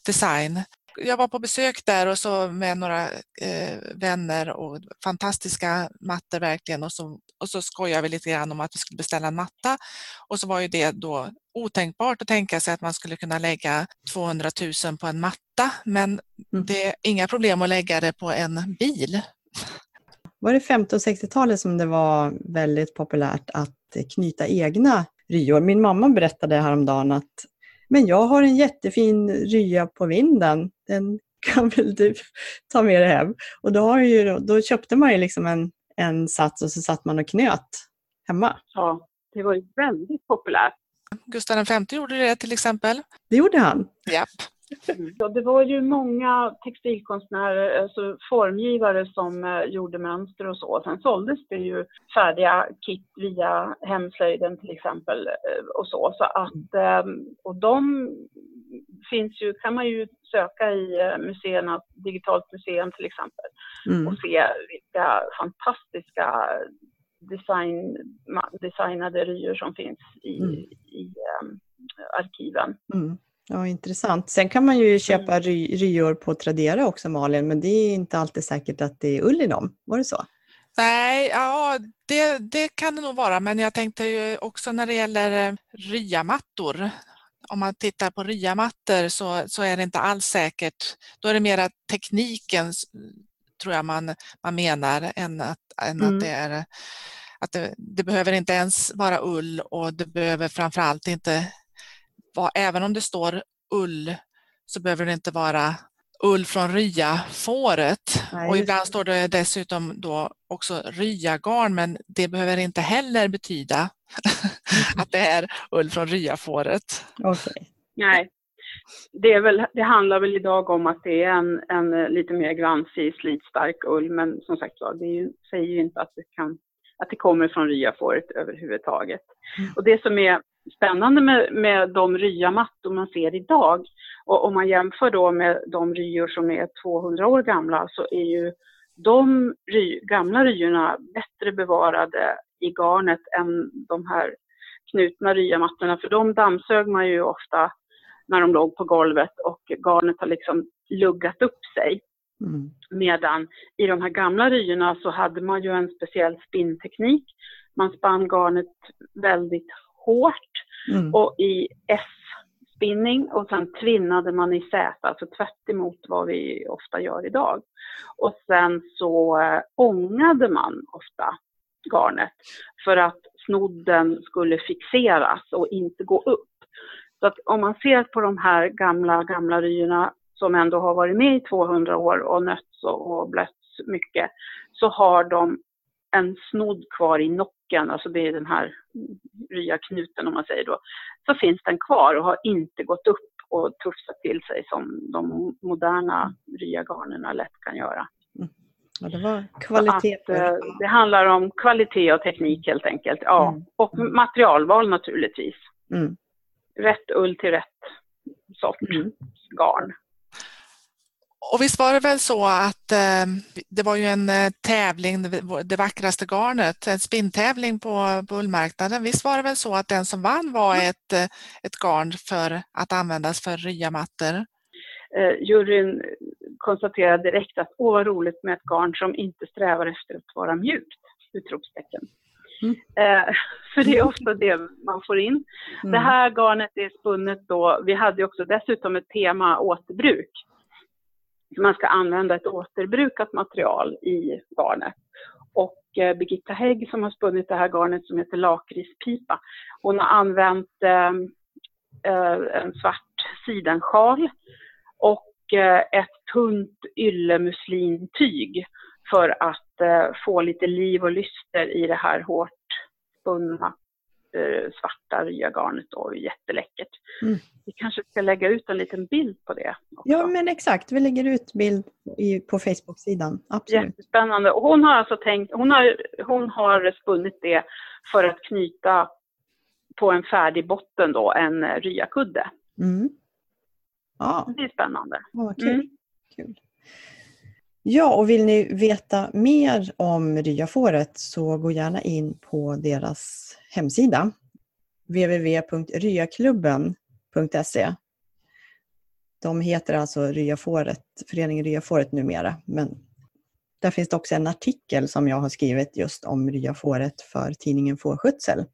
design jag var på besök där och så med några eh, vänner och fantastiska mattor verkligen och så, och så skojade vi lite grann om att vi skulle beställa en matta och så var ju det då otänkbart att tänka sig att man skulle kunna lägga 200 000 på en matta men mm. det är inga problem att lägga det på en bil. Var det 50 och 60-talet som det var väldigt populärt att knyta egna ryor? Min mamma berättade häromdagen att men jag har en jättefin rya på vinden, den kan väl du ta med dig hem? Och då, har ju, då köpte man ju liksom en, en sats och så satt man och knöt hemma. Ja, det var ju väldigt populärt. Gustav V gjorde det till exempel. Det gjorde han? Japp. Ja, det var ju många textilkonstnärer, alltså formgivare som eh, gjorde mönster och så. Sen såldes det ju färdiga kit via hemslöjden till exempel eh, och så. så att, ehm, och de finns ju, kan man ju söka i eh, museerna, Digitalt museum till exempel, mm. och se vilka fantastiska design, designade ryor som finns i, mm. i um, arkiven. Mm. Ja, intressant. Sen kan man ju köpa mm. ry, ryor på Tradera också Malin, men det är inte alltid säkert att det är ull i dem. Var det så? Nej, ja, det, det kan det nog vara, men jag tänkte ju också när det gäller eh, ryamattor. Om man tittar på ryamattor så, så är det inte alls säkert. Då är det mera tekniken tror jag man, man menar än att, än mm. att det är att det, det behöver inte ens vara ull och det behöver framförallt inte vara, även om det står ull så behöver det inte vara ull från ryafåret. och ibland står det dessutom då också ryagarn men det behöver inte heller betyda att det är ull från ryafåret. Okay. Nej, det, är väl, det handlar väl idag om att det är en, en lite mer glansig, slitstark ull men som sagt var, det ju, säger ju inte att det, kan, att det kommer från ryafåret överhuvudtaget. Mm. Och det som är spännande med, med de ryamattor man ser idag. Och om man jämför då med de ryor som är 200 år gamla så är ju de ry, gamla ryorna bättre bevarade i garnet än de här knutna ryamattorna. För de dammsög man ju ofta när de låg på golvet och garnet har liksom luggat upp sig. Mm. Medan i de här gamla ryorna så hade man ju en speciell spinnteknik. Man spann garnet väldigt hårt mm. och i S-spinning och sen tvinnade man i Z, alltså tvärt emot vad vi ofta gör idag. Och sen så äh, ångade man ofta garnet för att snodden skulle fixeras och inte gå upp. Så att om man ser på de här gamla, gamla ryorna som ändå har varit med i 200 år och nötts och blötts mycket, så har de en snodd kvar i nocken, alltså det är den här rya-knuten om man säger då, så finns den kvar och har inte gått upp och tufsat till sig som de moderna ryagarnerna lätt kan göra. Mm. Ja, det var kvalitet. Att, eh, det handlar om kvalitet och teknik helt enkelt. Ja, mm. och materialval naturligtvis. Mm. Rätt ull till rätt sort mm. garn. Och visst var det väl så att eh, det var ju en eh, tävling, det vackraste garnet, en spinntävling på bullmarknaden. Visst var det väl så att den som vann var mm. ett, eh, ett garn för att användas för ryamattor? Eh, juryn konstaterade direkt att åh vad roligt med ett garn som inte strävar efter att vara mjukt! Utropstecken. Mm. Eh, för det är ofta det man får in. Mm. Det här garnet är spunnet då, vi hade också dessutom ett tema återbruk man ska använda ett återbrukat material i garnet. Och eh, Birgitta Hägg som har spunnit det här garnet som heter lakritspipa, hon har använt ehm, eh, en svart sidensjal och eh, ett tunt yllemuslintyg för att eh, få lite liv och lyster i det här hårt spunna eh, svarta ryagarnet då, jätteläckert. Mm. Vi kanske ska lägga ut en liten bild på det. Också. Ja men exakt, vi lägger ut bild i, på Facebook-sidan. Absolut. Jättespännande. Och hon har alltså tänkt, hon har, hon har spunnit det för att knyta på en färdig botten då en ryakudde. Mm. Ja. Det är spännande. Ja, kul. Mm. kul. Ja, och vill ni veta mer om ryafåret så gå gärna in på deras hemsida www.ryaklubben.se De heter alltså Ryafåret, föreningen Ryafåret numera, men där finns det också en artikel som jag har skrivit just om ryafåret för tidningen Fårskötsel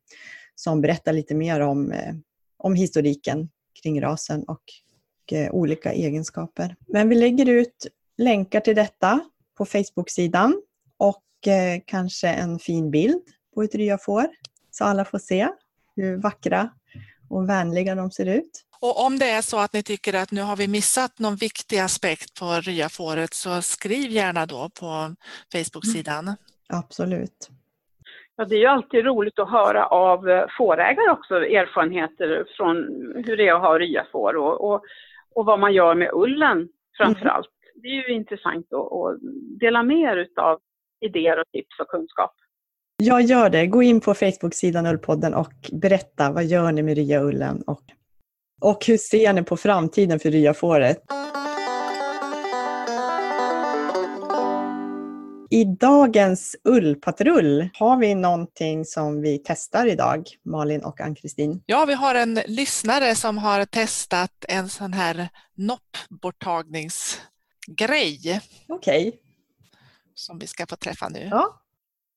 som berättar lite mer om, eh, om historiken kring rasen och, eh, olika egenskaper. Men vi lägger ut länkar till detta på Facebook-sidan och eh, kanske en fin bild på ett ryafår så alla får se hur vackra och vänliga de ser ut. Och om det är så att ni tycker att nu har vi missat någon viktig aspekt på ryafåret så skriv gärna då på Facebook-sidan. Mm. Absolut. Ja, det är ju alltid roligt att höra av eh, fårägare också, erfarenheter från hur det är att ha ryafår och, och, och vad man gör med ullen framför allt. Det är ju intressant att, att dela med er av idéer och tips och kunskap. Jag gör det. Gå in på Facebook-sidan Ullpodden och berätta vad gör ni med ryaullen och, och hur ser ni på framtiden för ryafåret? I dagens ullpatrull har vi någonting som vi testar idag, Malin och Ann-Kristin. Ja, vi har en lyssnare som har testat en sån här noppborttagningsgrej. Okej. Okay. Som vi ska få träffa nu. Ja.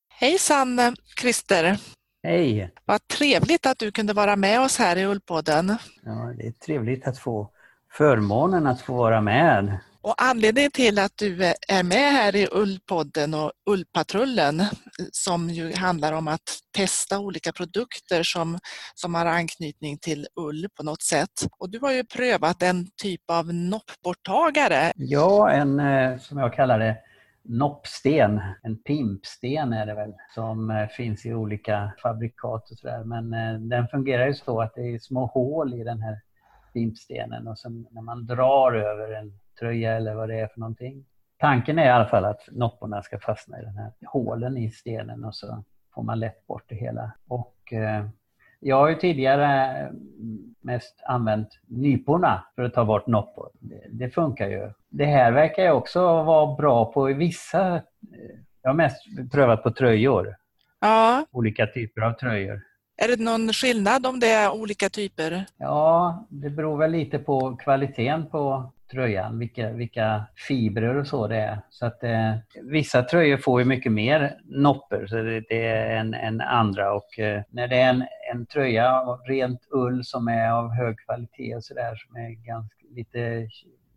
Hejsan Christer! Hej! Vad trevligt att du kunde vara med oss här i Ullpodden. Ja, det är trevligt att få förmånen att få vara med. Och anledningen till att du är med här i Ullpodden och Ullpatrullen som ju handlar om att testa olika produkter som, som har anknytning till ull på något sätt. Och du har ju prövat en typ av noppborttagare. Ja, en eh, som jag kallar det noppsten, en pimpsten är det väl, som eh, finns i olika fabrikat och sådär. Men eh, den fungerar ju så att det är små hål i den här pimpstenen och sen när man drar över en tröja eller vad det är för någonting. Tanken är i alla fall att nopporna ska fastna i den här hålen i stenen och så får man lätt bort det hela. Och eh, jag har ju tidigare mest använt nyporna för att ta bort noppor. Det, det, funkar ju. Det här verkar ju också vara bra på vissa... Jag har mest prövat på tröjor. Ja. Olika typer av tröjor. Är det någon skillnad om det är olika typer? Ja, det beror väl lite på kvaliteten på tröjan, vilka, vilka fibrer och så det är. Så att, eh, vissa tröjor får ju mycket mer noppor så det, det är en, en andra och eh, när det är en, en tröja av rent ull som är av hög kvalitet och sådär som är ganska lite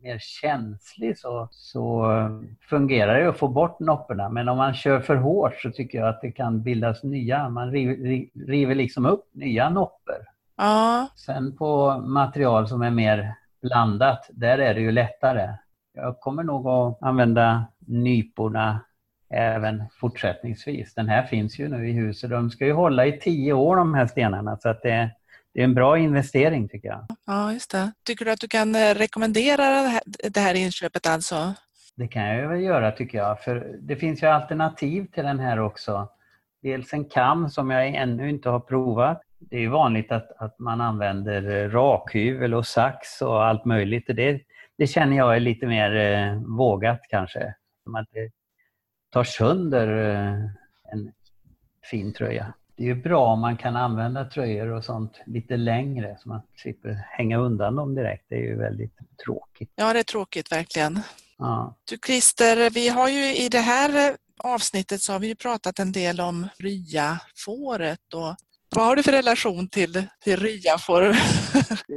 mer känslig så, så fungerar det att få bort nopporna. Men om man kör för hårt så tycker jag att det kan bildas nya. Man river, river liksom upp nya noppor. Ja. Sen på material som är mer blandat, där är det ju lättare. Jag kommer nog att använda nyporna även fortsättningsvis. Den här finns ju nu i huset. De ska ju hålla i tio år de här stenarna så att det, det är en bra investering tycker jag. Ja, just det. Tycker du att du kan eh, rekommendera det här, det här inköpet alltså? Det kan jag väl göra tycker jag, för det finns ju alternativ till den här också. Dels en kam som jag ännu inte har provat det är vanligt att, att man använder rakhyvel och sax och allt möjligt. Det, det känner jag är lite mer eh, vågat kanske. Som att det tar sönder eh, en fin tröja. Det är ju bra om man kan använda tröjor och sånt lite längre så man slipper hänga undan dem direkt. Det är ju väldigt tråkigt. Ja, det är tråkigt verkligen. Ja. Du Christer, vi har ju i det här avsnittet så har vi pratat en del om ryafåret och vad har du för relation till, till ryafår?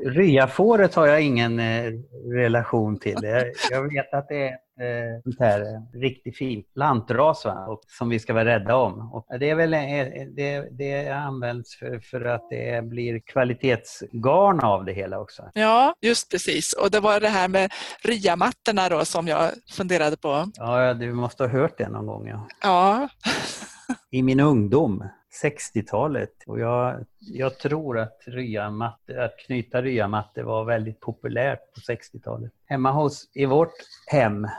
Ryafåret har jag ingen eh, relation till. Jag, jag vet att det är eh, här eh, riktigt fint lantras va? Och, som vi ska vara rädda om. Och det, är väl, eh, det, det används för, för att det blir kvalitetsgarn av det hela också. Ja, just precis. Och det var det här med ryamattorna då som jag funderade på. Ja, du måste ha hört det någon gång. Ja. Ja. I min ungdom 60-talet. Och jag, jag tror att, ryamatte, att knyta ryamatte var väldigt populärt på 60-talet. Hemma hos, i vårt hem eh,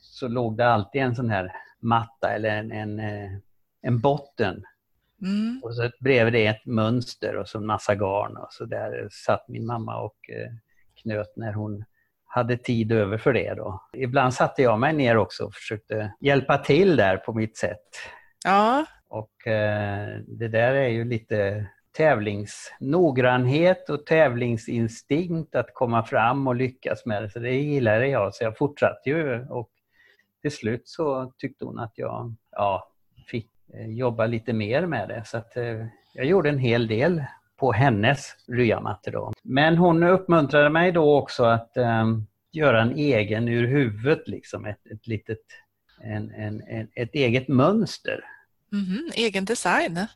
så låg det alltid en sån här matta eller en, en, eh, en botten. Mm. Och så bredvid det ett mönster och så en massa garn. Och så där satt min mamma och eh, knöt när hon hade tid över för det. Då. Ibland satte jag mig ner också och försökte hjälpa till där på mitt sätt. Ja. Och eh, det där är ju lite tävlingsnoggrannhet och tävlingsinstinkt att komma fram och lyckas med det. Så det gillade jag, så jag fortsatte ju och till slut så tyckte hon att jag ja, fick eh, jobba lite mer med det. Så att, eh, jag gjorde en hel del på hennes ryamatte då. Men hon uppmuntrade mig då också att eh, göra en egen ur huvudet, liksom ett, ett litet en, en, en, ett eget mönster. Mm, egen design.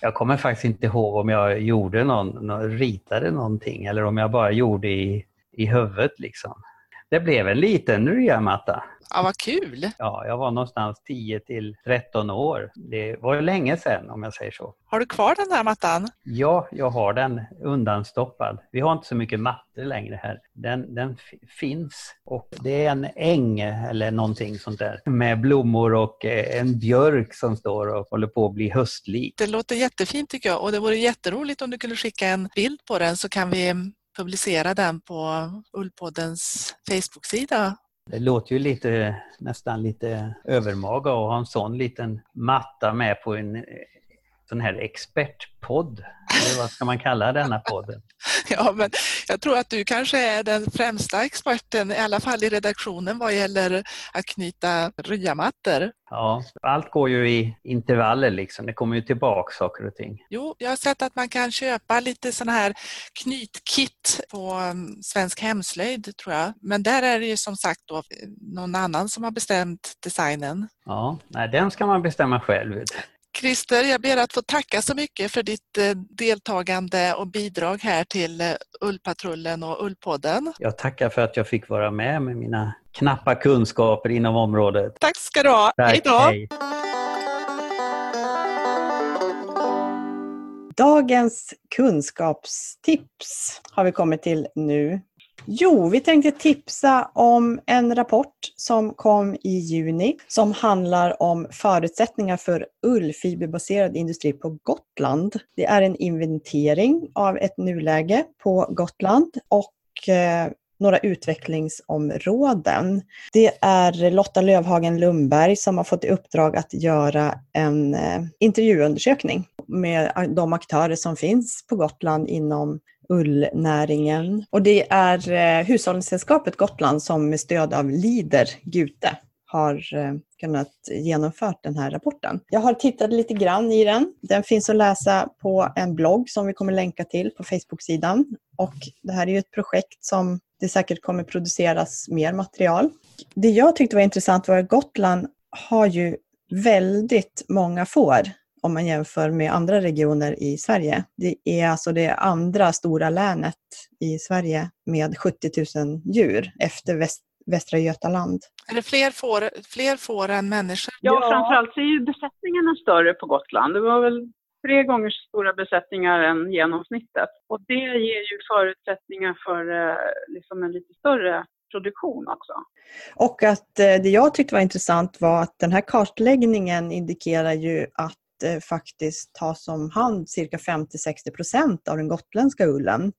Jag kommer faktiskt inte ihåg om jag gjorde någon, någon, ritade någonting eller om jag bara gjorde i, i huvudet. Liksom. Det blev en liten ryamatta. Ja, vad kul! Ja, jag var någonstans 10 till 13 år. Det var länge sedan om jag säger så. Har du kvar den här mattan? Ja, jag har den undanstoppad. Vi har inte så mycket mattor längre här. Den, den finns och det är en äng eller någonting sånt där med blommor och eh, en björk som står och håller på att bli höstlik. Det låter jättefint tycker jag och det vore jätteroligt om du kunde skicka en bild på den så kan vi publicera den på Ullpoddens Facebook-sida det låter ju lite, nästan lite övermaga att ha en sån liten matta med på en eh, sån här expertpodd. Eller vad ska man kalla denna podden? Ja, men jag tror att du kanske är den främsta experten, i alla fall i redaktionen, vad gäller att knyta ryamattor. Ja, allt går ju i intervaller liksom. Det kommer ju tillbaka saker och ting. Jo, jag har sett att man kan köpa lite sådana här knytkit på um, Svensk Hemslöjd, tror jag. Men där är det ju som sagt då någon annan som har bestämt designen. Ja, nej, den ska man bestämma själv. Christer, jag ber att få tacka så mycket för ditt eh, deltagande och bidrag här till eh, Ullpatrullen och Ullpodden. Jag tackar för att jag fick vara med med mina knappa kunskaper inom området. Tack ska du ha. Tack, hej då! Hej. Dagens kunskapstips har vi kommit till nu. Jo, vi tänkte tipsa om en rapport som kom i juni som handlar om förutsättningar för ullfiberbaserad industri på Gotland. Det är en inventering av ett nuläge på Gotland och eh, några utvecklingsområden. Det är Lotta Lövhagen Lundberg som har fått i uppdrag att göra en eh, intervjuundersökning med eh, de aktörer som finns på Gotland inom ullnäringen. Och det är eh, Hushållningssällskapet Gotland som med stöd av Lider Gute har eh, kunnat genomföra den här rapporten. Jag har tittat lite grann i den. Den finns att läsa på en blogg som vi kommer länka till på Facebook-sidan. Och det här är ju ett projekt som det säkert kommer produceras mer material. Det jag tyckte var intressant var att Gotland har ju väldigt många får om man jämför med andra regioner i Sverige. Det är alltså det andra stora länet i Sverige med 70 000 djur efter Väst, Västra Götaland. Är det fler får, fler får än människor? Ja, ja, framförallt så är ju besättningarna större på Gotland. Det var väl tre gånger så stora besättningar än genomsnittet. Och det ger ju förutsättningar för eh, liksom en lite större produktion också. Och att eh, det jag tyckte var intressant var att den här kartläggningen indikerar ju att eh, faktiskt tas om hand cirka 50-60 procent av den gotländska ullen.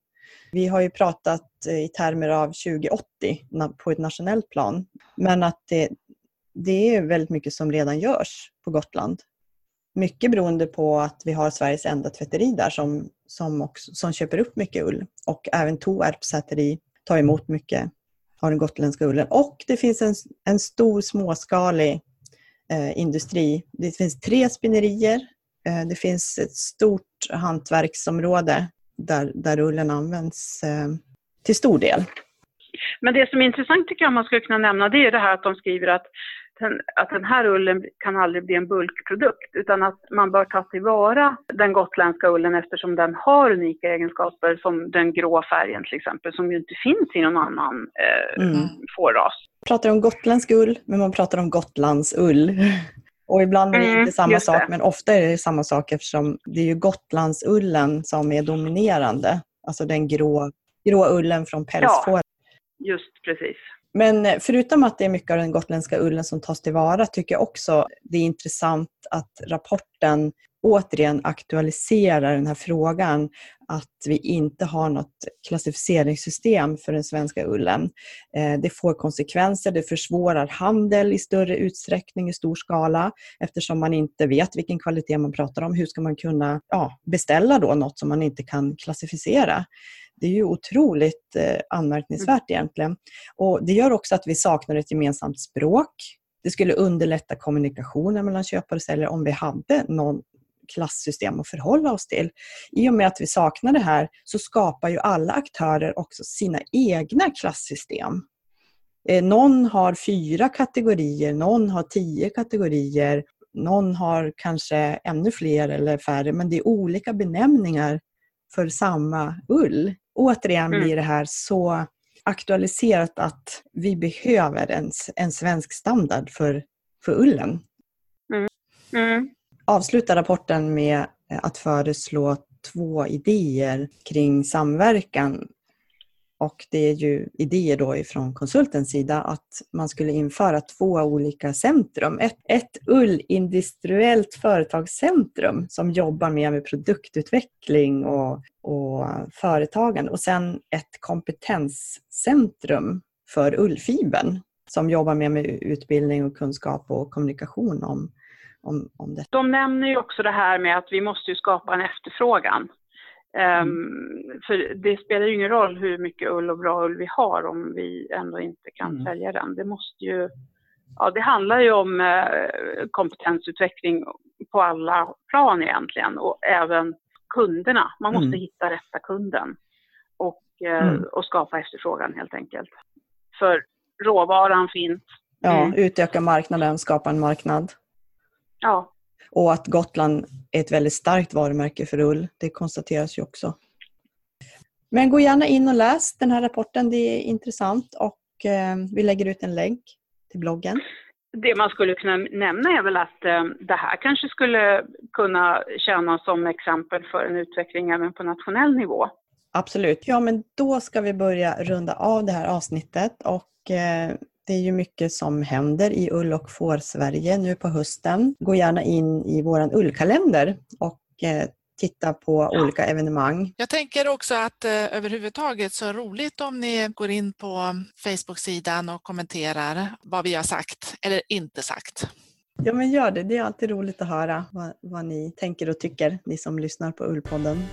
Vi har ju pratat eh, i termer av 2080 på ett nationellt plan, men att det, det är väldigt mycket som redan görs på Gotland. Mycket beroende på att vi har Sveriges enda tvätteri där som, som, också, som köper upp mycket ull och även Toarps säteri tar emot mycket av den gotländska ullen. Och det finns en, en stor småskalig eh, industri. Det finns tre spinnerier. Eh, det finns ett stort hantverksområde där, där ullen används eh, till stor del. Men det som är intressant tycker jag man skulle kunna nämna det är det här att de skriver att den, att den här ullen kan aldrig bli en bulkprodukt utan att man bör ta tillvara den gotländska ullen eftersom den har unika egenskaper som den grå färgen till exempel som ju inte finns i någon annan eh, mm. fårras. Pratar om gotländsk ull men man pratar om Gotlands ull. Och ibland är det mm, inte samma sak, men ofta är det samma sak eftersom det är ju Gotlandsullen som är dominerande. Alltså den grå, grå ullen från pälsfår. Ja, just precis. Men förutom att det är mycket av den gotländska ullen som tas tillvara tycker jag också det är intressant att rapporten återigen aktualiserar den här frågan att vi inte har något klassificeringssystem för den svenska ullen. Eh, det får konsekvenser, det försvårar handel i större utsträckning i stor skala eftersom man inte vet vilken kvalitet man pratar om. Hur ska man kunna ja, beställa då något som man inte kan klassificera? Det är ju otroligt eh, anmärkningsvärt egentligen. Och det gör också att vi saknar ett gemensamt språk. Det skulle underlätta kommunikationen mellan köpare och säljare om vi hade någon klassystem att förhålla oss till. I och med att vi saknar det här så skapar ju alla aktörer också sina egna klassystem. Eh, någon har fyra kategorier, någon har tio kategorier, någon har kanske ännu fler eller färre, men det är olika benämningar för samma ull. Återigen mm. blir det här så aktualiserat att vi behöver en, en svensk standard för, för ullen. Mm. Mm. Avsluta rapporten med eh, att föreslå två idéer kring samverkan. Och det är ju idéer då ifrån konsultens sida att man skulle införa två olika centrum. Ett, ett ullindustriellt företagscentrum som jobbar mer med produktutveckling och, och företagande och sen ett kompetenscentrum för ullfibern som jobbar mer med utbildning och kunskap och kommunikation om om, om det. De nämner ju också det här med att vi måste skapa en efterfrågan. Ehm, mm. Um, för det spelar ju ingen roll hur mycket ull och bra ull vi har om vi ändå inte kan mm. sälja den. Det måste ju, ja det handlar ju om uh, kompetensutveckling på alla plan egentligen och även kunderna. Man måste mm. hitta rätta kunden och, uh, och skapa efterfrågan helt enkelt. För råvaran finns. Ja, mm. utöka marknaden, skapa en marknad. Ja. Och att Gotland är ett väldigt starkt varumärke för ull, det konstateras ju också. Men gå gärna in och läs den här rapporten, det är intressant och eh, vi lägger ut en länk till bloggen. Det man skulle kunna nämna är väl att eh, det här kanske skulle kunna tjäna som exempel för en utveckling även på nationell nivå. Absolut. Ja, men då ska vi börja runda av det här avsnittet och eh, det är ju mycket som händer i ull och får-Sverige nu på hösten. Gå gärna in i vår ullkalender och eh, titta på olika evenemang. Jag tänker också att eh, överhuvudtaget så roligt om ni går in på Facebook-sidan och kommenterar vad vi har sagt eller inte sagt. Ja, men gör det. Det är alltid roligt att höra vad, vad ni tänker och tycker, ni som lyssnar på Ullpodden.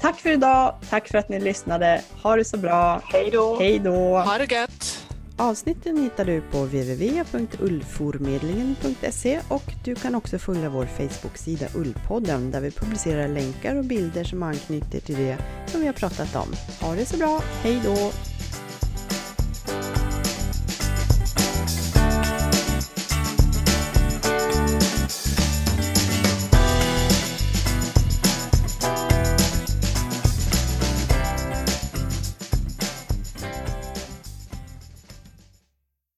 Tack för idag. Tack för att ni lyssnade. Ha det så bra. Hej då. Hej då. Ha det gött. Avsnitten hittar du på www.ullformedlingen.se och du kan också följa vår Facebook-sida Ullpodden där vi publicerar länkar och bilder som anknyter till det som vi har pratat om. Ha det så bra, hej då!